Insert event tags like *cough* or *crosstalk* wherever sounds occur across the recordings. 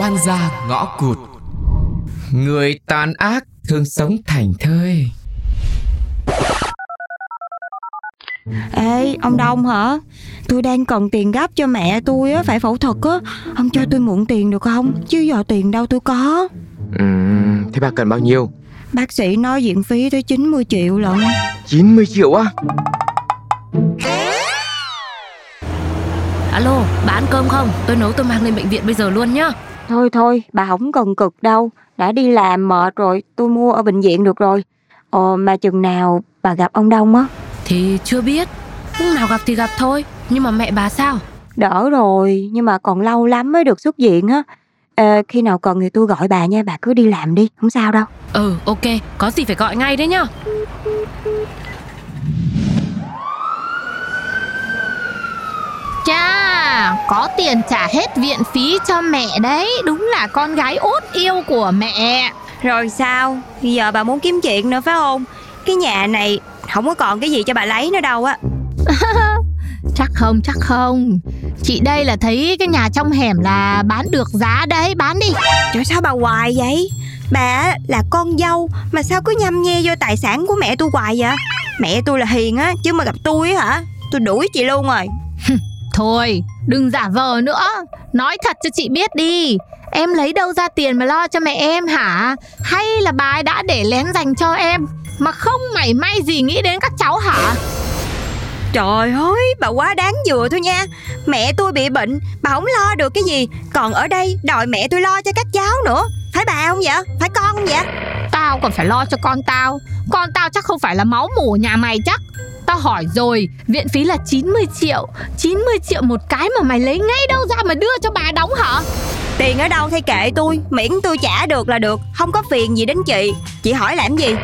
oan gia ngõ cụt Người tàn ác thường sống thành thơi Ê, ông Đông hả? Tôi đang cần tiền gấp cho mẹ tôi á, phải phẫu thuật á. Ông cho tôi mượn tiền được không? Chứ giờ tiền đâu tôi có. Ừm, thế bà cần bao nhiêu? Bác sĩ nói viện phí tới 90 triệu lận. 90 triệu á Alo, bà ăn cơm không? Tôi nấu tôi mang lên bệnh viện bây giờ luôn nhá. Thôi thôi, bà không cần cực đâu. Đã đi làm mệt rồi, tôi mua ở bệnh viện được rồi. Ồ, mà chừng nào bà gặp ông Đông á? Thì chưa biết. Lúc nào gặp thì gặp thôi. Nhưng mà mẹ bà sao? Đỡ rồi, nhưng mà còn lâu lắm mới được xuất viện á. Ờ, khi nào cần thì tôi gọi bà nha, bà cứ đi làm đi, không sao đâu. Ừ, ok. Có gì phải gọi ngay đấy nhá. Có tiền trả hết viện phí cho mẹ đấy Đúng là con gái út yêu của mẹ Rồi sao? Bây giờ bà muốn kiếm chuyện nữa phải không? Cái nhà này không có còn cái gì cho bà lấy nữa đâu á. *laughs* Chắc không, chắc không Chị đây là thấy cái nhà trong hẻm là bán được giá đấy, bán đi Trời sao bà hoài vậy? Bà là con dâu mà sao cứ nhăm nhe vô tài sản của mẹ tôi hoài vậy? Mẹ tôi là hiền á, chứ mà gặp tôi á hả? Tôi đuổi chị luôn rồi. Thôi, đừng giả vờ nữa Nói thật cho chị biết đi Em lấy đâu ra tiền mà lo cho mẹ em hả Hay là bà ấy đã để lén dành cho em Mà không mảy may gì nghĩ đến các cháu hả Trời ơi, bà quá đáng vừa thôi nha. Mẹ tôi bị bệnh, bà không lo được cái gì. Còn ở đây đòi mẹ tôi lo cho các cháu nữa. Phải bà không vậy? Phải con không vậy? Tao còn phải lo cho con tao Con tao chắc không phải là máu mủ nhà mày chắc Tao hỏi rồi Viện phí là 90 triệu 90 triệu một cái mà mày lấy ngay đâu ra mà đưa cho bà đóng hả Tiền ở đâu thay kệ tôi, miễn tôi trả được là được. Không có phiền gì đến chị. Chị hỏi làm gì?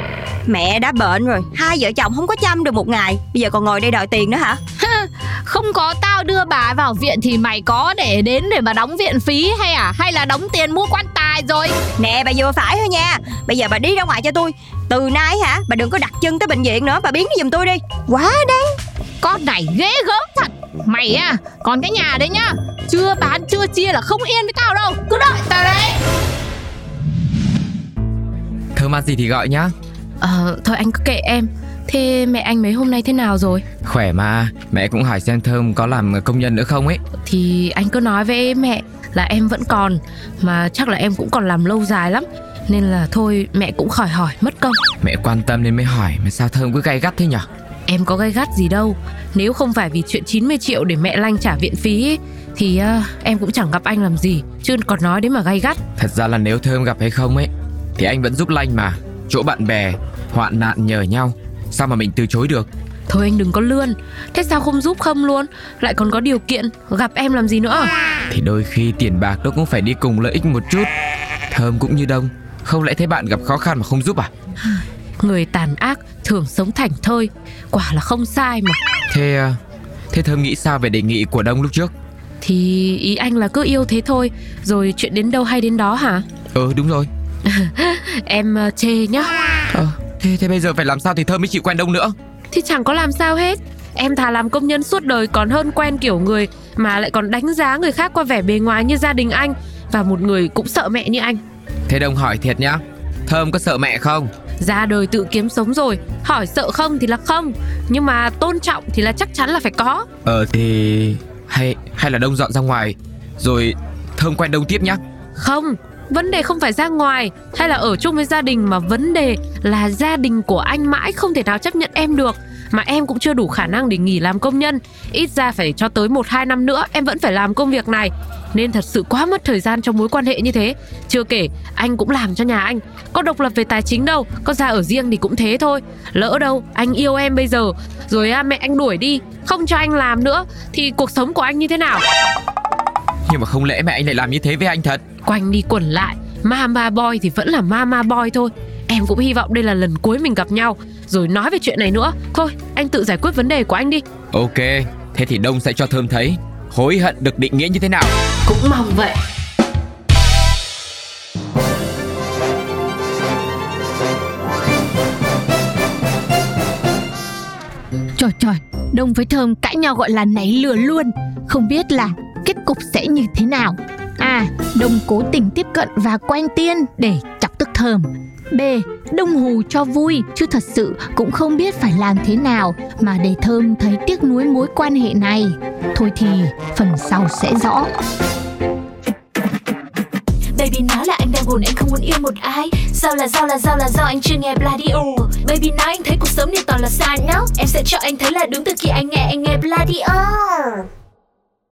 Mẹ đã bệnh rồi, hai vợ chồng không có chăm được một ngày. Bây giờ còn ngồi đây đòi tiền nữa hả? Không có tao đưa bà vào viện thì mày có để đến để mà đóng viện phí hay à Hay là đóng tiền mua quan tài rồi? Nè bà vừa phải thôi nha. Bây giờ bà đi ra ngoài cho tôi. Từ nay hả bà đừng có đặt chân tới bệnh viện nữa. Bà biến nó giùm tôi đi. Quá đáng. Con này ghê gớm thật. Mày à Còn cái nhà đấy nhá. Chưa bán chưa chia là không yên với tao đâu. Cứ đợi tao đấy. Thơm ăn gì thì gọi nhá. Ờ, thôi anh cứ kệ em. Thế mẹ anh mấy hôm nay thế nào rồi? Khỏe mà Mẹ cũng hỏi xem Thơm có làm công nhân nữa không ấy. Thì anh cứ nói với mẹ là em vẫn còn Mà chắc là em cũng còn làm lâu dài lắm. Nên là thôi mẹ cũng khỏi hỏi mất công. Mẹ quan tâm nên mới hỏi Mà sao Thơm cứ gay gắt thế nhở? Em có gay gắt gì đâu. Nếu không phải vì chuyện 90 triệu để mẹ Lanh trả viện phí ấy, Thì ờ, em cũng chẳng gặp anh làm gì. Chứ còn nói đến mà gay gắt. Thật ra là nếu Thơm gặp hay không ấy Thì anh vẫn giúp Lanh mà. Chỗ bạn bè Hoạn nạn nhờ nhau Sao mà mình từ chối được? Thôi anh đừng có lươn. Thế sao không giúp không luôn? Lại còn có điều kiện Gặp em làm gì nữa? Thì đôi khi tiền bạc nó cũng phải đi cùng lợi ích một chút. Thơm cũng như đông. Không lẽ thấy bạn gặp khó khăn mà không giúp à? Người tàn ác thường sống thành thơi. Quả là không sai mà. Thế à, Thế Thơm nghĩ sao về đề nghị của Đông lúc trước? Thì ý anh là cứ yêu thế thôi. Rồi chuyện đến đâu hay đến đó hả? Ừ đúng rồi. *laughs* Em ờ, chê nhá thế, thế bây giờ phải làm sao thì Thơm mới chịu quen Đông nữa? Thì chẳng có làm sao hết. Em thà làm công nhân suốt đời còn hơn quen kiểu người Mà lại còn đánh giá người khác qua vẻ bề ngoài như gia đình anh. Và một người cũng sợ mẹ như anh. Thế Đông hỏi thiệt nhá Thơm có sợ mẹ không? Ra đời tự kiếm sống rồi Hỏi sợ không thì là không Nhưng mà tôn trọng thì là chắc chắn là phải có. Ờ thì Hay hay là Đông dọn ra ngoài Rồi Thơm quen Đông tiếp nhá. Không Vấn đề không phải ra ngoài, hay là ở chung với gia đình mà vấn đề là gia đình của anh mãi không thể nào chấp nhận em được. Mà em cũng chưa đủ khả năng để nghỉ làm công nhân. Ít ra phải cho tới 1-2 năm nữa, em vẫn phải làm công việc này. Nên thật sự quá mất thời gian trong mối quan hệ như thế. Chưa kể, anh cũng làm cho nhà anh. Có độc lập về tài chính đâu, có ra ở riêng thì cũng thế thôi. Lỡ đâu, anh yêu em bây giờ. Rồi à, mẹ anh đuổi đi, không cho anh làm nữa, thì cuộc sống của anh như thế nào? Nhưng mà không lẽ mẹ anh lại làm như thế với anh thật? Quanh đi quẩn lại. Mama boy thì vẫn là mama boy thôi. Em cũng hy vọng đây là lần cuối mình gặp nhau. Rồi nói về chuyện này nữa. Thôi anh tự giải quyết vấn đề của anh đi. Ok Thế thì Đông sẽ cho Thơm thấy Hối hận được định nghĩa như thế nào. Cũng mong vậy. Trời trời Đông với Thơm cãi nhau gọi là nảy lửa luôn. Không biết là kết cục sẽ như thế nào A. Đông cố tình tiếp cận và quen tiên để chọc tức thơm B. Đông hù cho vui, chứ thật sự cũng không biết phải làm thế nào mà để thơm thấy tiếc nuối mối quan hệ này. Thôi thì, phần sau sẽ rõ. Baby, nói là anh đang buồn, anh không muốn yêu một ai Sao là sao là sao là do anh chưa nghe bladio. Baby, nói anh thấy cuộc sống này toàn là sai nhá Em sẽ cho anh thấy là đúng từ khi anh nghe anh nghe bladio.